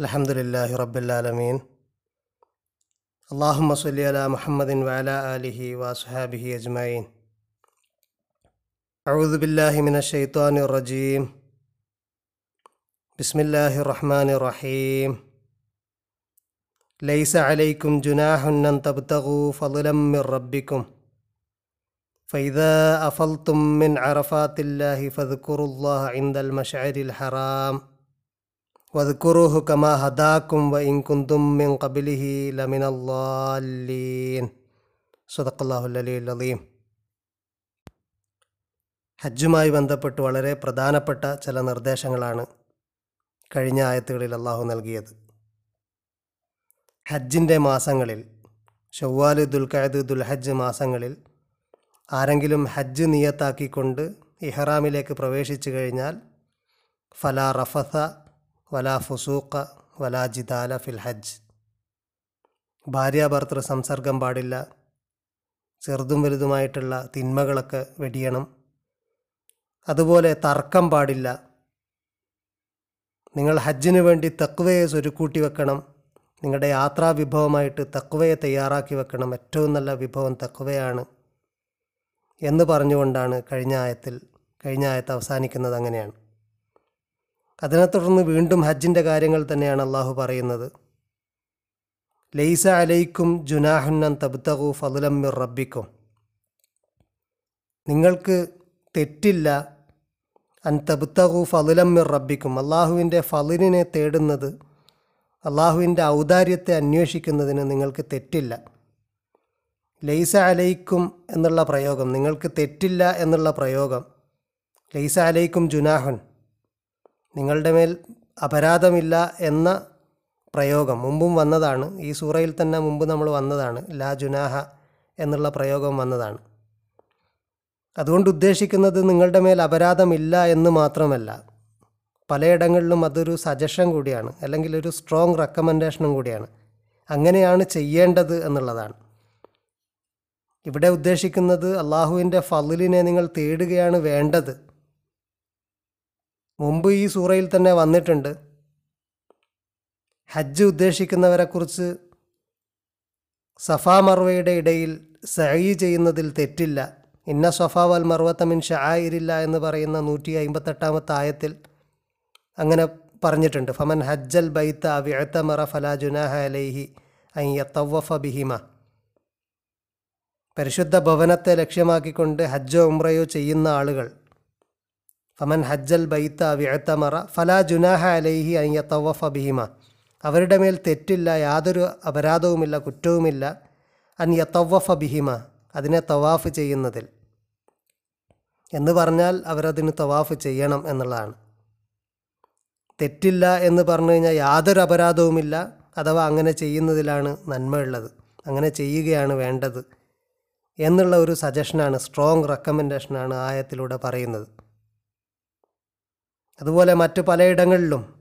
الحمد لله رب العالمين. اللهم صل على محمد وعلى آله وأصحابه أجمعين. أعوذ بالله من الشيطان الرجيم. بسم الله الرحمن الرحيم. ليس عليكم جناح أن تبتغوا فضلا من ربكم. فإذا أفلتم من عرفات الله فاذكروا الله عند المشعر الحرام. വദ്ക്കുറുഹു കമാ ഹദാക്കും വ ഇൻകുന്തും മിൻ കബിലിഹി ലമിനല്ലാലീൻ സുദക്കല്ലാഹുലീം ഹജ്ജുമായി ബന്ധപ്പെട്ട് വളരെ പ്രധാനപ്പെട്ട ചില നിർദ്ദേശങ്ങളാണ് കഴിഞ്ഞ ആയത്തുകളിൽ അള്ളാഹു നൽകിയത്. ഹജ്ജിന്റെ മാസങ്ങളിൽ ഷവ്വാൽ ദുൽഖാദ് ദുൽഹജ്ജ് മാസങ്ങളിൽ ആരെങ്കിലും ഹജ്ജ് നിയത്താക്കിക്കൊണ്ട് ഇഹ്റാമിലേക്ക് പ്രവേശിച്ചു കഴിഞ്ഞാൽ ഫല റഫസ വലാ ഫുസൂഖ വലാ ജിദാല ഫിൽ ഹജ്ജ്. ഭാര്യാഭർത്തൃ സംസർഗം പാടില്ല. ചെറുതും വലുതുമായിട്ടുള്ള തിന്മകളൊക്കെ വെടിയണം. അതുപോലെ തർക്കം പാടില്ല. നിങ്ങൾ ഹജ്ജിന് വേണ്ടി തക്വയെ സ്വരുക്കൂട്ടി വെക്കണം. നിങ്ങളുടെ യാത്രാ വിഭവമായിട്ട് തക്വയെ തയ്യാറാക്കി വെക്കണം. ഏറ്റവും നല്ല വിഭവം തക്വയാണ് എന്ന് പറഞ്ഞുകൊണ്ടാണ് കഴിഞ്ഞ ആയത്തിൽ കഴിഞ്ഞ ആയത്ത് അവസാനിക്കുന്നത് അങ്ങനെയാണ്. അതിനെ തുടർന്ന് വീണ്ടും ഹജ്ജിന്റെ കാര്യങ്ങൾ തന്നെയാണ് അള്ളാഹു പറയുന്നത്. ലൈസ അലൈക്കും ജുനാഹുന്നൻ ഫതുലം മിർ റബ്ബിക്കും. നിങ്ങൾക്ക് തെറ്റില്ല അൻ ഫതുലം മിർ റബ്ബിക്കും. അള്ളാഹുവിന്റെ ഫലിനെ തേടുന്നത് അള്ളാഹുവിന്റെ ഔദാര്യത്തെ അന്വേഷിക്കുന്നതിന് നിങ്ങൾക്ക് തെറ്റില്ല. ലൈസ അലൈക്കും എന്നുള്ള പ്രയോഗം നിങ്ങൾക്ക് തെറ്റില്ല എന്നുള്ള പ്രയോഗം ലൈസ അലൈക്കും ജുനാഹുൻ നിങ്ങളുടെ മേൽ അപരാധമില്ല എന്ന പ്രയോഗം മുമ്പും വന്നതാണ്. ഈ സൂറയിൽ തന്നെ മുമ്പ് നമ്മൾ വന്നതാണ്. ലാ ജുനാഹ എന്നുള്ള പ്രയോഗം വന്നതാണ്. അതുകൊണ്ട് ഉദ്ദേശിക്കുന്നത് നിങ്ങളുടെ മേൽ അപരാധമില്ല എന്ന് മാത്രമല്ല പലയിടങ്ങളിലും അതൊരു സജഷൻ കൂടിയാണ് അല്ലെങ്കിൽ ഒരു സ്ട്രോങ് റെക്കമെൻഡേഷനും കൂടിയാണ്. അങ്ങനെയാണ് ചെയ്യേണ്ടത് എന്നുള്ളതാണ്. ഇവിടെ ഉദ്ദേശിക്കുന്നത് അള്ളാഹുവിന്റെ ഫലിനെ നിങ്ങൾ തേടുകയാണ് വേണ്ടത്. മുമ്പ് ഈ സൂറയിൽ തന്നെ വന്നിട്ടുണ്ട്. ഹജ്ജ് ഉദ്ദേശിക്കുന്നവരെക്കുറിച്ച് സഫാ മർവയുടെ ഇടയിൽ സഹി ചെയ്യുന്നതിൽ തെറ്റില്ല. ഇന്ന സഫാ വൽ മർവത്തമിൻ ഷായിരില്ല എന്ന് പറയുന്ന നൂറ്റി അമ്പത്തെട്ടാമത്തെ ആയത്തിൽ അങ്ങനെ പറഞ്ഞിട്ടുണ്ട്. ഫമൻ ഹജ്ജൽ ബൈത്ത വിഅത്തമറ ഫലാ ജുനാഹ അലൈഹി അയ്യത്തവഫ ബിഹിമ. പരിശുദ്ധ ഭവനത്തെ ലക്ഷ്യമാക്കിക്കൊണ്ട് ഹജ്ജോ ഉംറയോ ചെയ്യുന്ന ആളുകൾ ഫമൻ ഹജ്ജൽ ബൈത്ത വിഴത്തമറ ഫലാ ജുനാഹ അലൈഹി അയ്യ തവഫ ബിഹിമ. അവരുടെ മേൽ തെറ്റില്ല യാതൊരു അപരാധവുമില്ല കുറ്റവുമില്ല. അൻ യത്തവഫ ബിഹിമ അതിനെ തവാഫ് ചെയ്യുന്നതിൽ. എന്ന് പറഞ്ഞാൽ അവരതിന് തവാഫ് ചെയ്യണം എന്നുള്ളതാണ്. തെറ്റില്ല എന്ന് പറഞ്ഞു കഴിഞ്ഞാൽ യാതൊരു അപരാധവുമില്ല അഥവാ അങ്ങനെ ചെയ്യുന്നതിലാണ് നന്മയുള്ളത്. അങ്ങനെ ചെയ്യുകയാണ് വേണ്ടത്. എന്നുള്ള ഒരു സജഷനാണ് സ്ട്രോങ് റെക്കമെൻഡേഷനാണ് ആയത്തിലൂടെ പറയുന്നത്. അതുപോലെ മറ്റു പലയിടങ്ങളിലും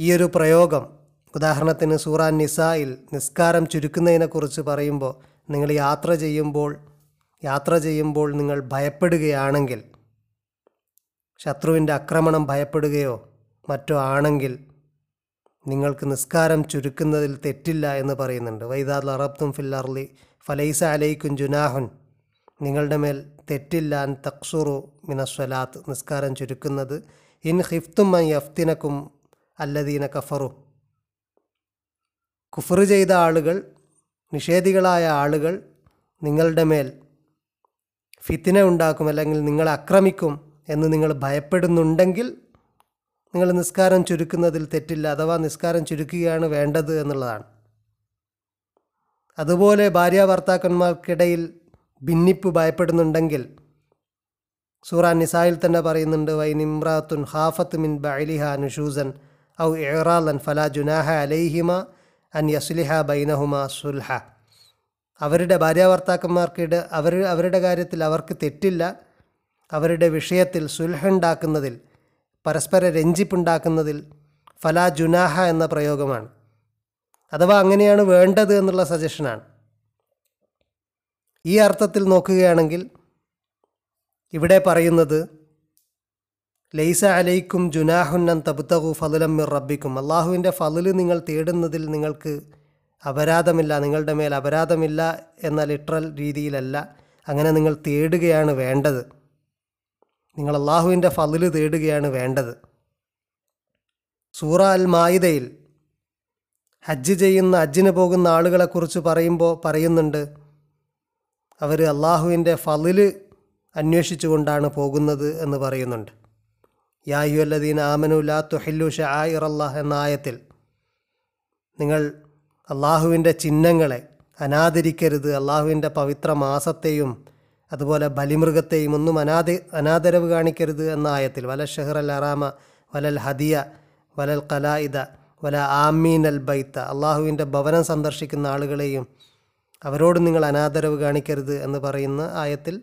ഈ ഒരു പ്രയോഗം ഉദാഹരണത്തിന് സൂറാൻ നിസായിൽ നിസ്കാരം ചുരുക്കുന്നതിനെക്കുറിച്ച് പറയുമ്പോൾ നിങ്ങൾ യാത്ര ചെയ്യുമ്പോൾ യാത്ര ചെയ്യുമ്പോൾ നിങ്ങൾ ഭയപ്പെടുകയാണെങ്കിൽ ശത്രുവിന്റെ ആക്രമണം ഭയപ്പെടുകയോ മറ്റോ ആണെങ്കിൽ നിങ്ങൾക്ക് നിസ്കാരം ചുരുക്കുന്നതിൽ തെറ്റില്ല എന്ന് പറയുന്നുണ്ട്. വൈദാദ് അറബ്തും ഫില്ലർലി ഫലൈസ അലൈക്കും ജുനാഹുൻ. നിങ്ങളുടെ മേൽ തെറ്റില്ല അൻ തക്സുറു മിനസ്വലാത്ത് നിസ്കാരം ചുരുക്കുന്നത്. ഇൻ ഹിഫ്തും അൻ യഫ്തിനക്കും അല്ലദീന കഫറു. കുഫർ ചെയ്ത ആളുകൾ നിഷേധികളായ ആളുകൾ നിങ്ങളുടെ മേൽ ഫിത്തിന ഉണ്ടാക്കും അല്ലെങ്കിൽ നിങ്ങളെ ആക്രമിക്കും എന്ന് നിങ്ങൾ ഭയപ്പെടുന്നുണ്ടെങ്കിൽ നിങ്ങൾ നിസ്കാരം ചുരുക്കുന്നതിൽ തെറ്റില്ല അഥവാ നിസ്കാരം ചുരുക്കുകയാണ് വേണ്ടത് എന്നുള്ളതാണ്. അതുപോലെ ഭാര്യ ഭർത്താക്കന്മാർക്കിടയിൽ ഭിന്നിപ്പ് ഭയപ്പെടുന്നുണ്ടെങ്കിൽ സൂറാൻ നിസായിൽ തന്നെ പറയുന്നുണ്ട് വൈ ഇമ്രാത്തുൻ ഹാഫത്ത് മിൻ ബലിഹ നുഷൂസൻ ഔ ഇറാലൻ ഫലാ ജുനാഹ അലൈഹിമ അൻ യസ്ലിഹ ബൈനഹുമ സുൽഹ. അവരുടെ ഭാര്യാഭർത്താക്കന്മാർക്കിട അവർ അവരുടെ കാര്യത്തിൽ അവർക്ക് തെറ്റില്ല. അവരുടെ വിഷയത്തിൽ സുൽഹുണ്ടാക്കുന്നതിൽ പരസ്പര രഞ്ജിപ്പുണ്ടാക്കുന്നതിൽ ഫലാ ജുനാഹ എന്ന പ്രയോഗമാണ്. അഥവാ അങ്ങനെയാണ് വേണ്ടത് എന്നുള്ള സജഷനാണ്. ഈ അർത്ഥത്തിൽ നോക്കുകയാണെങ്കിൽ ഇവിടെ പറയുന്നത് ലൈസ അലൈക്കും ജുനാഹുന്നൻ തബുത്തഹു ഫലുലം മിർ റബ്ബിക്കും. അള്ളാഹുവിന്റെ ഫലിൽ നിങ്ങൾ തേടുന്നതിൽ നിങ്ങൾക്ക് അപരാധമില്ല നിങ്ങളുടെ മേൽ അപരാധമില്ല എന്ന ലിറ്ററൽ രീതിയിലല്ല അങ്ങനെ നിങ്ങൾ തേടുകയാണ് വേണ്ടത്. നിങ്ങൾ അള്ളാഹുവിന്റെ ഫലുൽ തേടുകയാണ് വേണ്ടത്. സൂറ അൽ മായിദയിൽ ഹജ്ജ് ചെയ്യുന്ന ഹജ്ജിന് പോകുന്ന ആളുകളെക്കുറിച്ച് പറയുമ്പോൾ പറയുന്നുണ്ട് അവർ അള്ളാഹുവിന്റെ ഫലിൽ അന്വേഷിച്ചുകൊണ്ടാണ് പോകുന്നത് എന്ന് പറയുന്നുണ്ട്. യാഹുല്ലദീൻ ആമനു ലാ തുഹില്ലു ഷായിർ അള്ളാഹ് എന്ന ആയത്തിൽ നിങ്ങൾ അള്ളാഹുവിന്റെ ചിഹ്നങ്ങളെ അനാദരിക്കരുത്. അള്ളാഹുവിന്റെ പവിത്ര മാസത്തെയും അതുപോലെ ബലിമൃഗത്തെയും ഒന്നും അനാദ അനാദരവ് കാണിക്കരുത് എന്ന ആയത്തിൽ വല ഷെഹർ അൽ അറാമ വലൽ ഹദിയ വലൽ കലായിദ വല ആമീൻ അൽ ബൈത്ത അള്ളാഹുവിന്റെ ഭവനം സന്ദർശിക്കുന്ന ആളുകളെയും അവരോട് നിങ്ങൾ അനാദരവ് കാണിക്കരുത് എന്ന് പറയുന്ന ആയത്തിൽ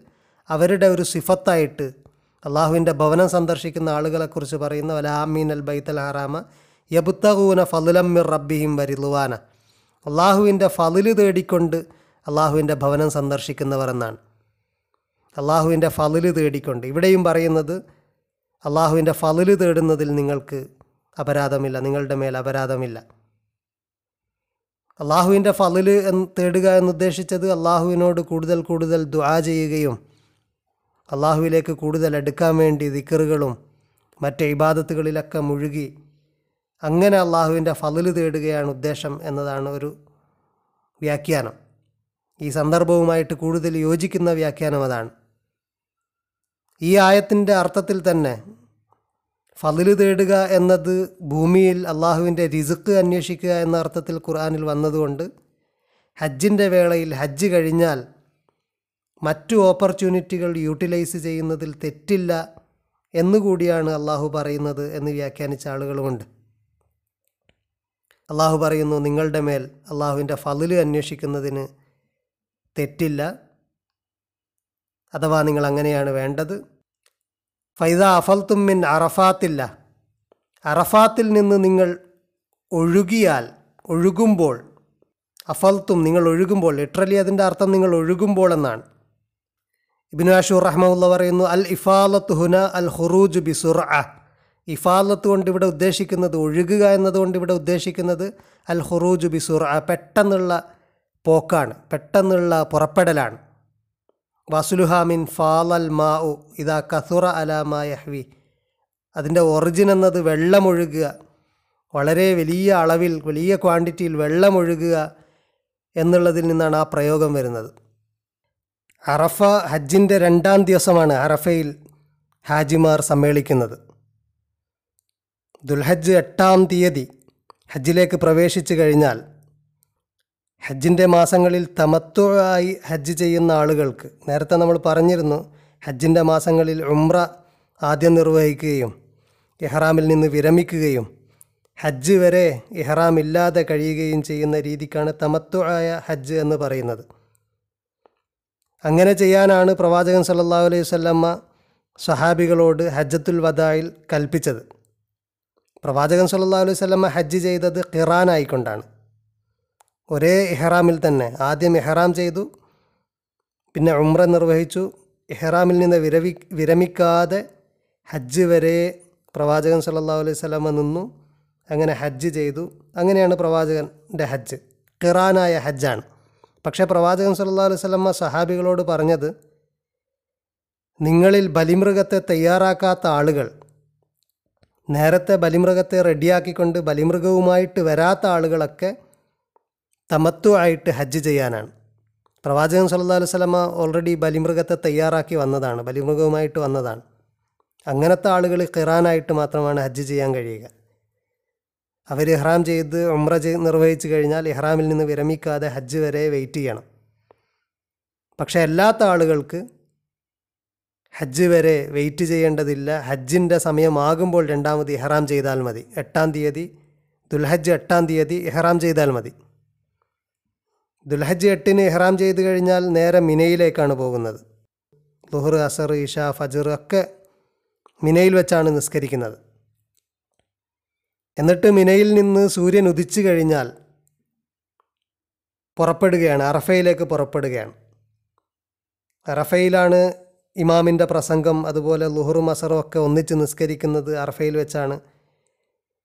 അവരുടെ ഒരു സിഫത്തായിട്ട് അള്ളാഹുവിന്റെ ഭവനം സന്ദർശിക്കുന്ന ആളുകളെക്കുറിച്ച് പറയുന്ന വലാമീൻ അൽ ബൈത്തൽ ഹറാമ യബുത്തഹൂന ഫലുലമ്മിർ മിർ റബ്ബിഹിം വരിലുവാന അള്ളാഹുവിന്റെ ഫലിൽ തേടിക്കൊണ്ട് അള്ളാഹുവിന്റെ ഭവനം സന്ദർശിക്കുന്നവർ എന്നാണ്. അള്ളാഹുവിന്റെ ഫലിൽ തേടിക്കൊണ്ട്. ഇവിടെയും പറയുന്നത് അള്ളാഹുവിന്റെ ഫലിൽ തേടുന്നതിൽ നിങ്ങൾക്ക് അപരാധമില്ല നിങ്ങളുടെ മേൽ അപരാധമില്ല. അള്ളാഹുവിന്റെ ഫലിൽ എന്ന് തേടുക എന്നുദ്ദേശിച്ചത് അള്ളാഹുവിനോട് കൂടുതൽ കൂടുതൽ ദുആ ചെയ്യുകയും അള്ളാഹുവിലേക്ക് കൂടുതൽ എടുക്കാൻ വേണ്ടി ദിക്കറുകളും മറ്റ് ഇബാദത്തുകളിലൊക്കെ മുഴുകി അങ്ങനെ അള്ളാഹുവിന്റെ ഫലിൽ തേടുകയാണ് ഉദ്ദേശം എന്നതാണ് ഒരു വ്യാഖ്യാനം. ഈ സന്ദർഭവുമായിട്ട് കൂടുതൽ യോജിക്കുന്ന വ്യാഖ്യാനം അതാണ്. ഈ ആയത്തിന്റെ അർത്ഥത്തിൽ തന്നെ ഫലിൽ തേടുക എന്നത് ഭൂമിയിൽ അള്ളാഹുവിന്റെ റിസുക്ക് അന്വേഷിക്കുക എന്ന അർത്ഥത്തിൽ ഖുർആാനിൽ വന്നതുകൊണ്ട് ഹജ്ജിന്റെ വേളയിൽ ഹജ്ജ് കഴിഞ്ഞാൽ മറ്റു ഓപ്പർച്യൂണിറ്റികൾ യൂട്ടിലൈസ് ചെയ്യുന്നതിൽ തെറ്റില്ല എന്നുകൂടിയാണ് അള്ളാഹു പറയുന്നത് എന്ന് വ്യാഖ്യാനിച്ച ആളുകളുമുണ്ട്. അള്ളാഹു പറയുന്നു നിങ്ങളുടെ മേൽ അള്ളാഹുവിന്റെ ഫതിൽ അന്വേഷിക്കുന്നതിന് തെറ്റില്ല. അഥവാ നിങ്ങൾ അങ്ങനെയാണ് വേണ്ടത് ഫൈദ അഫൽത്തുമ്മിൻ അറഫാത്തില്ല. അറഫാത്തിൽ നിന്ന് നിങ്ങൾ ഒഴുകിയാൽ ഒഴുകുമ്പോൾ അഫൽത്തും നിങ്ങൾ ഒഴുകുമ്പോൾ ലിറ്ററലി അതിന്റെ അർത്ഥം നിങ്ങൾ ഒഴുകുമ്പോൾ എന്നാണ്. ഇബിനു അഷൂർ റഹ്മുള്ള പറയുന്നു അൽ ഇഫാലത്ത് ഹുന അൽ ഹുറൂജ് ബിസുർ ഇഫാലത്ത് കൊണ്ട് ഇവിടെ ഉദ്ദേശിക്കുന്നത് ഒഴുകുക എന്നതുകൊണ്ട് ഇവിടെ ഉദ്ദേശിക്കുന്നത് അൽ ഹുറൂജ് ബിസുർ പെട്ടെന്നുള്ള പോക്കാണ് പെട്ടെന്നുള്ള പുറപ്പെടലാണ്. വസുലുഹാമിൻ ഫാലൽ മാ ഉ ഇതാ കസുറ അലാമ യഹ്വി. അതിന്റെ ഒറിജിൻ എന്നത് വെള്ളമൊഴുകുക. വളരെ വലിയ അളവിൽ വലിയ ക്വാണ്ടിറ്റിയിൽ വെള്ളമൊഴുകുക എന്നുള്ളതിൽ നിന്നാണ് ആ പ്രയോഗം വരുന്നത്. അറഫ ഹജ്ജിന്റെ രണ്ടാം ദിവസമാണ് അറഫയിൽ ഹാജിമാർ സമ്മേളിക്കുന്നത്. ദുൽഹജ്ജ് എട്ടാം തീയതി ഹജ്ജിലേക്ക് പ്രവേശിച്ചു കഴിഞ്ഞാൽ ഹജ്ജിന്റെ മാസങ്ങളിൽ തമത്തുവായി ഹജ്ജ് ചെയ്യുന്ന ആളുകൾക്ക് നേരത്തെ നമ്മൾ പറഞ്ഞിരുന്നു ഹജ്ജിന്റെ മാസങ്ങളിൽ ഉംറ ആദ്യം നിർവഹിക്കുകയും ഇഹ്റാമിൽ നിന്ന് വിരമിക്കുകയും ഹജ്ജ് വരെ ഇഹ്റാം ഇല്ലാതെ കഴിയുകയും ചെയ്യുന്ന രീതിക്കാണ് തമത്തുവായ ഹജ്ജ് എന്ന് പറയുന്നത്. അങ്ങനെ ചെയ്യാനാണ് പ്രവാചകൻ സല്ലല്ലാഹു അലൈഹി വല്ലമ്മ സഹാബികളോട് ഹജ്ജത്തുൽ വദായിൽ കൽപ്പിച്ചത്. പ്രവാചകൻ സല്ലാ അലൈഹി വസല്ലമ്മ ഹജ്ജ് ചെയ്തത് ഖിറാനായിക്കൊണ്ടാണ്. ഒരേ ഇഹ്റാമിൽ തന്നെ. ആദ്യം ഇഹ്റാം ചെയ്തു പിന്നെ ഉമ്ര നിർവഹിച്ചു. ഇഹ്റാമിൽ നിന്ന് വിരവി വിരമിക്കാതെ ഹജ്ജ് വരെ പ്രവാചകൻ സല്ലാ അലൈഹി വസല്ലമ നിന്നു. അങ്ങനെ ഹജ്ജ് ചെയ്തു. അങ്ങനെയാണ് പ്രവാചകന്റെ ഹജ്ജ്. ഖിറാനായ ഹജ്ജാണ്. പക്ഷേ പ്രവാചകൻ സല്ലാ അലൈഹി വസല്ലമ സഹാബികളോട് പറഞ്ഞത് നിങ്ങളിൽ ബലിമൃഗത്തെ തയ്യാറാക്കാത്ത ആളുകൾ നേരത്തെ ബലിമൃഗത്തെ റെഡിയാക്കിക്കൊണ്ട് ബലിമൃഗവുമായിട്ട് വരാത്ത ആളുകളൊക്കെ തമത്വ ആയിട്ട് ഹജ്ജ് ചെയ്യാനാണ്. പ്രവാചകൻ സല്ലല്ലാഹു അലൈഹി വസല്ലമ ഓൾറെഡി ബലിമൃഗത്തെ തയ്യാറാക്കി വന്നതാണ് ബലിമൃഗവുമായിട്ട് വന്നതാണ്. അങ്ങനത്തെ ആളുകൾ ഖിറാനായിട്ട് മാത്രമാണ് ഹജ്ജ് ചെയ്യാൻ കഴിയുക. അവർ ഇഹ്റാം ചെയ്ത് ഉമ്ര ചെയ്ത് നിർവഹിച്ചു കഴിഞ്ഞാൽ ഇഹ്റാമിൽ നിന്ന് വിരമിക്കാതെ ഹജ്ജ് വരെ വെയിറ്റ് ചെയ്യണം. പക്ഷേ അല്ലാത്ത ആളുകൾക്ക് ഹജ്ജ് വരെ വെയിറ്റ് ചെയ്യേണ്ടതില്ല. ഹജ്ജിന്റെ സമയമാകുമ്പോൾ രണ്ടാമത് ഇഹ്റാം ചെയ്താൽ മതി. എട്ടാം തീയതി ദുൽഹജ്ജ് എട്ടാം തീയതി ഇഹ്റാം ചെയ്താൽ മതി. ദുൽഹജ്ജ് എട്ടിന് എഹ്റാം ചെയ്ത് കഴിഞ്ഞാൽ നേരെ മിനയിലേക്കാണ് പോകുന്നത്. ലുഹർ അസർ ഇഷ ഫജർ ഒക്കെ മിനയിൽ വെച്ചാണ് നിസ്കരിക്കുന്നത്. എന്നിട്ട് മിനയിൽ നിന്ന് സൂര്യൻ ഉദിച്ചു കഴിഞ്ഞാൽ പുറപ്പെടുകയാണ് അറഫയിലേക്ക് പുറപ്പെടുകയാണ്. അറഫയിലാണ് ഇമാമിന്റെ പ്രസംഗം അതുപോലെ ലുഹറും അസറും ഒക്കെ ഒന്നിച്ച് നിസ്കരിക്കുന്നത് അറഫയിൽ വെച്ചാണ്.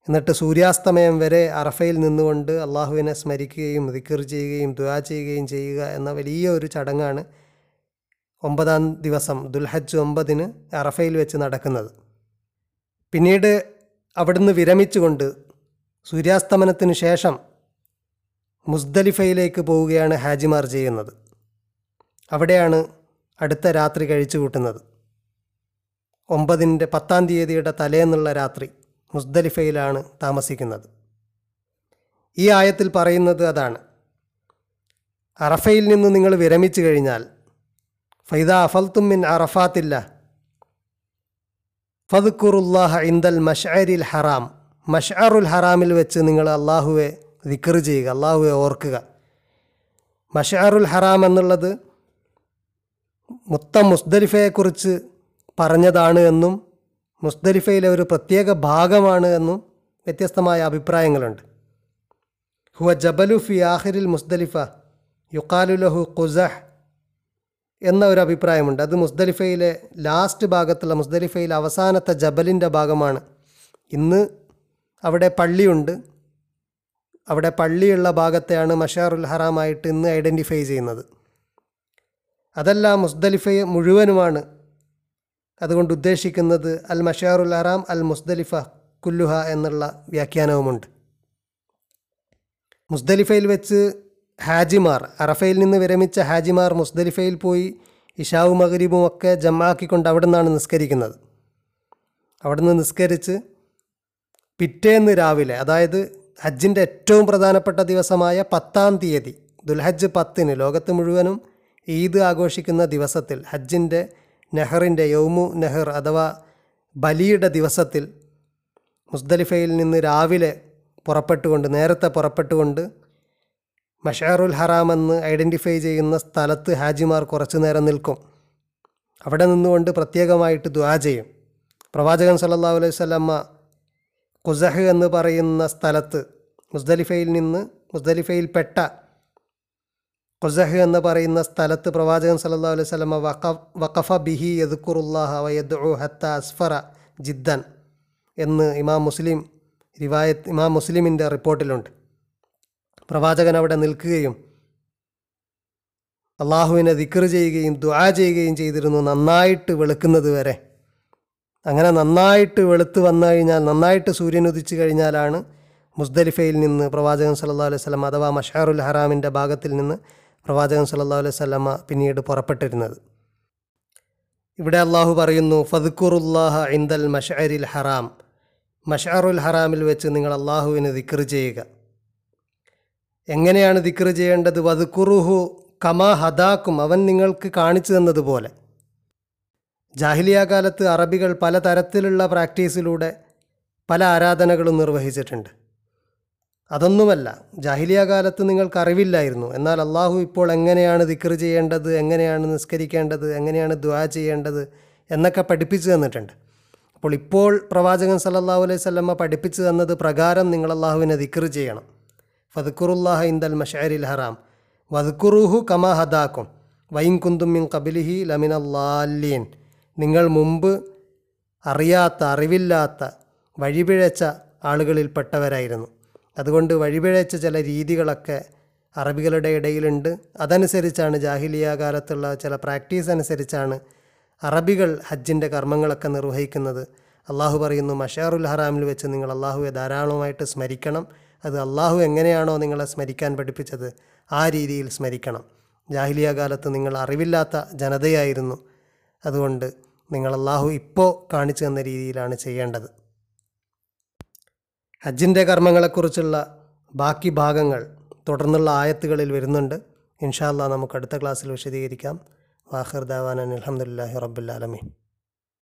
എന്നിട്ട് സൂര്യാസ്തമയം വരെ അറഫയിൽ നിന്നുകൊണ്ട് അള്ളാഹുവിനെ സ്മരിക്കുകയും ദിക്കർ ചെയ്യുകയും ദുആ ചെയ്യുകയും ചെയ്യുക എന്ന വലിയ ഒരു ചടങ്ങാണ് ഒമ്പതാം ദിവസം ദുൽഹജ് ഒമ്പതിന് അറഫയിൽ വെച്ച് നടക്കുന്നത്. പിന്നീട് അവിടുന്ന് വിരമിച്ചുകൊണ്ട് സൂര്യാസ്തമനത്തിന് ശേഷം മുസ്ദലിഫയിലേക്ക് പോവുകയാണ് ഹാജിമാർ ചെയ്യുന്നത്. അവിടെയാണ് അടുത്ത രാത്രി കഴിച്ചു കൂട്ടുന്നത് ഒമ്പതിന്റെ പത്താം തീയതിയുടെ തലേന്നുള്ള രാത്രി. മുസ്ദലിഫയിലാണ് താമസിക്കുന്നത്. ഈ ആയത്തിൽ പറയുന്നത് അതാണ്. അറഫയിൽ നിന്ന് നിങ്ങൾ വിരമിച്ചു കഴിഞ്ഞാൽ ഫൈദ അഫൽത്തും മിൻ അറഫാത്തില്ല ഫതുക്കുറുല്ലാഹ ഇന്ദൽ മഷറിൽ ഹറാം മഷ്അറുൽ ഹറാമിൽ വെച്ച് നിങ്ങൾ അള്ളാഹുവെ ദിക്കർ ചെയ്യുക അള്ളാഹുവെ ഓർക്കുക. മഷ്അറുൽ ഹറാം എന്നുള്ളത് മുത്തം മുസ്ദലിഫയെക്കുറിച്ച് പറഞ്ഞതാണ് എന്നും മുസ്ദലിഫയിലെ ഒരു പ്രത്യേക ഭാഗമാണ് എന്നും വ്യത്യസ്തമായ അഭിപ്രായങ്ങളുണ്ട്. ഹുവ ജബലു ഫി ആഹിരിൽ മുസ്ദലിഫ യുക്കാലുലഹു ഖുസഹ് എന്ന ഒരു അഭിപ്രായമുണ്ട്. അത് മുസ്തലിഫയിലെ ലാസ്റ്റ് ഭാഗത്തുള്ള മുസ്ദലിഫയിലെ അവസാനത്തെ ജബലിന്റെ ഭാഗമാണ്. ഇന്ന് അവിടെ പള്ളിയുണ്ട്. അവിടെ പള്ളിയുള്ള ഭാഗത്തെയാണ് മഷാറുൽ ഹറാമായിട്ട് ഇന്ന് ഐഡന്റിഫൈ ചെയ്യുന്നത്. അതല്ല മുസ്തലിഫയെ മുഴുവനുമാണ് അതുകൊണ്ട് ഉദ്ദേശിക്കുന്നത് അൽ മഷാറുൽ അറാം അൽ മുസ്ദലിഫ കുല്ലുഹ എന്നുള്ള വ്യാഖ്യാനവുമുണ്ട്. മുസ്ദലിഫയിൽ വെച്ച് ഹാജിമാർ അറഫയിൽ നിന്ന് വിരമിച്ച ഹാജിമാർ മുസ്ദലിഫയിൽ പോയി ഇഷാവും മകരീബും ഒക്കെ ജമാക്കിക്കൊണ്ട് അവിടെ നിന്നാണ് നിസ്കരിക്കുന്നത്. അവിടെ നിന്ന് നിസ്കരിച്ച് പിറ്റേന്ന് രാവിലെ അതായത് ഹജ്ജിന്റെ ഏറ്റവും പ്രധാനപ്പെട്ട ദിവസമായ പത്താം തീയതി ദുൽഹജ്ജ് പത്തിന് ലോകത്ത് മുഴുവനും ഈദ് ആഘോഷിക്കുന്ന ദിവസത്തിൽ ഹജ്ജിന്റെ നെഹറിന്റെ യൗമു നെഹർ അഥവാ ബലിയുടെ ദിവസത്തിൽ മുസ്ദലിഫയിൽ നിന്ന് രാവിലെ പുറപ്പെട്ടുകൊണ്ട് നേരത്തെ പുറപ്പെട്ടുകൊണ്ട് മഷാറുൽ ഹറാം എന്ന് ഐഡന്റിഫൈ ചെയ്യുന്ന സ്ഥലത്ത് ഹാജിമാർ കുറച്ചു നേരം നിൽക്കും. അവിടെ നിന്നുകൊണ്ട് പ്രത്യേകമായിട്ട് ദുആ ചെയ്യും. പ്രവാചകൻ സല്ലല്ലാഹു അലൈഹി സ്വലമ്മ കുസഹ് എന്ന് പറയുന്ന സ്ഥലത്ത് മുസ്ദലിഫയിൽ നിന്ന് മുസ്ദലിഫയിൽപ്പെട്ട ഖുസഹ് എന്ന് പറയുന്ന സ്ഥലത്ത് പ്രവാചകൻ സല്ലല്ലാഹു അലൈഹി സ്വലമ വഖഫ ബിഹി യദ്കുറുല്ലാഹ വയദ്ഉ ഹത്ത അസ്ഫറ ജിദ്ദൻ എന്ന് ഇമാം മുസ്ലിം റിവായത്ത് ഇമാം മുസ്ലിമിന്റെ റിപ്പോർട്ടിലുണ്ട്. പ്രവാചകൻ അവിടെ നിൽക്കുകയും അള്ളാഹുവിനെ ദിക്കർ ചെയ്യുകയും ദുആ ചെയ്യുകയും ചെയ്തിരുന്നു നന്നായിട്ട് വെളുക്കുന്നത് വരെ. അങ്ങനെ നന്നായിട്ട് വെളുത്ത് വന്നു കഴിഞ്ഞാൽ നന്നായിട്ട് സൂര്യൻ ഉദിച്ചു കഴിഞ്ഞാലാണ് മുസ്ദലിഫയിൽ നിന്ന് പ്രവാചകൻ സല്ലാ അലൈഹി വസല്ലം അഥവാ മഷാറുൽ ഹറാമിന്റെ ഭാഗത്തിൽ നിന്ന് പ്രവാചകൻ സല്ലാ അലൈഹി വസല്ലമ പിന്നീട് പുറപ്പെട്ടിരുന്നത്. ഇവിടെ അള്ളാഹു പറയുന്നു ഫതുക്കുറുല്ലാഹ ഇന്ദൽ മഷറിൽ ഹറാം. മഷറുൽ ഹറാമിൽ വെച്ച് നിങ്ങൾ അള്ളാഹുവിന് ദിക്ർ ചെയ്യുക. എങ്ങനെയാണ് ദിക്ർ ചെയ്യേണ്ടത്? വതുക്കുറുഹു കമാ ഹദാക്കും. അവൻ നിങ്ങൾക്ക് കാണിച്ചു തന്നതുപോലെ. ജാഹിലിയ കാലത്ത് അറബികൾ പലതരത്തിലുള്ള പ്രാക്ടീസിലൂടെ പല ആരാധനകളും നിർവഹിച്ചിട്ടുണ്ട്. അതൊന്നുമല്ല. ജാഹിലിയ കാലത്ത് നിങ്ങൾക്ക് അറിവില്ലായിരുന്നു. എന്നാൽ അള്ളാഹു ഇപ്പോൾ എങ്ങനെയാണ് ദിക്ർ ചെയ്യേണ്ടത് എങ്ങനെയാണ് നിസ്കരിക്കേണ്ടത് എങ്ങനെയാണ് ദ്വാ ചെയ്യേണ്ടത് എന്നൊക്കെ പഠിപ്പിച്ചു തന്നിട്ടുണ്ട്. അപ്പോൾ ഇപ്പോൾ പ്രവാചകൻ സല്ലല്ലാഹു അലൈഹി സ്വല്ലമ്മ പഠിപ്പിച്ചു തന്നത് പ്രകാരം നിങ്ങൾ അള്ളാഹുവിനെ ദിക്ർ ചെയ്യണം. ഫതുക്കുറുല്ലാഹ ഇന്ദൽ മഷാരിൽ ഹറാം. വതുക്കുറുഹു കമാ ഹദാക്കും വൈൻ കുന്തും മിൻ കബിലിഹി ലമിൻ അല്ലാലീൻ നിങ്ങൾ മുമ്പ് അറിയാത്ത അറിവില്ലാത്ത വഴിപിഴച്ച ആളുകളിൽപ്പെട്ടവരായിരുന്നു. അതുകൊണ്ട് വഴിപിഴച്ച ചില രീതികളൊക്കെ അറബികളുടെ ഇടയിലുണ്ട്. അതനുസരിച്ചാണ് ജാഹിലിയ കാലത്തുള്ള ചില പ്രാക്ടീസ് അനുസരിച്ചാണ് അറബികൾ ഹജ്ജിന്റെ കർമ്മങ്ങളൊക്കെ നിർവഹിക്കുന്നത്. അള്ളാഹു പറയുന്നു മഷാറുൽ ഹറാമിൽ വെച്ച് നിങ്ങൾ അള്ളാഹുവെ ധാരാളമായിട്ട് സ്മരിക്കണം. അത് അള്ളാഹു എങ്ങനെയാണോ നിങ്ങളെ സ്മരിക്കാൻ പഠിപ്പിച്ചത് ആ രീതിയിൽ സ്മരിക്കണം. ജാഹിലിയ കാലത്ത് നിങ്ങൾ അറിവില്ലാത്ത ജനതയായിരുന്നു. അതുകൊണ്ട് നിങ്ങൾ അള്ളാഹു ഇപ്പോൾ കാണിച്ചു തന്ന രീതിയിലാണ് ചെയ്യേണ്ടത്. ഹജ്ജിന്റെ കർമ്മങ്ങളെക്കുറിച്ചുള്ള ബാക്കി ഭാഗങ്ങൾ തുടർന്നുള്ള ആയത്തുകളിൽ വരുന്നുണ്ട്. ഇൻഷാല്ലാ നമുക്ക് അടുത്ത ക്ലാസ്സിൽ വിശദീകരിക്കാം. വാഹിർ ദാവാനൻ അലഹമുല്ലാഹി റബ്ബുല്ലാലമീൻ